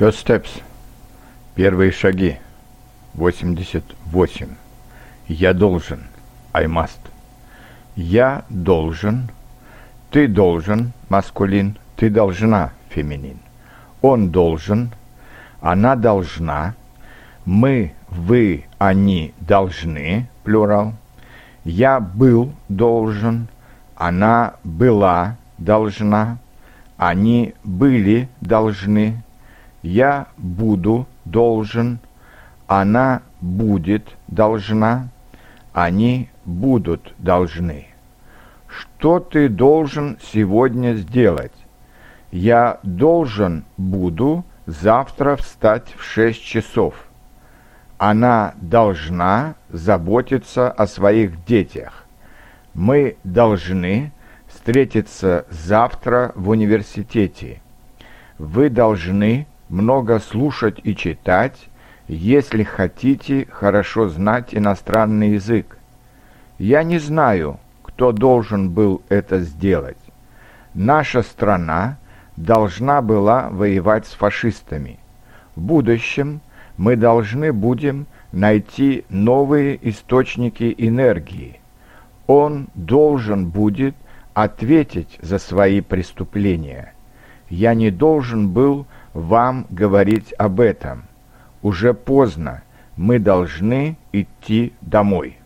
First steps. Первые шаги. 88. Я должен. I must. Я должен. Ты должен. Маскулин. Ты должна. Феминин. Он должен. Она должна. Мы, вы, они должны. Плюрал. Я был должен. Она была должна. Они были должны я буду должен, она будет должна, они будут должны. Что ты должен сегодня сделать? Я должен буду завтра встать в шесть часов. Она должна заботиться о своих детях. Мы должны встретиться завтра в университете. Вы должны много слушать и читать, если хотите хорошо знать иностранный язык. Я не знаю, кто должен был это сделать. Наша страна должна была воевать с фашистами. В будущем мы должны будем найти новые источники энергии. Он должен будет ответить за свои преступления. Я не должен был вам говорить об этом. Уже поздно, мы должны идти домой.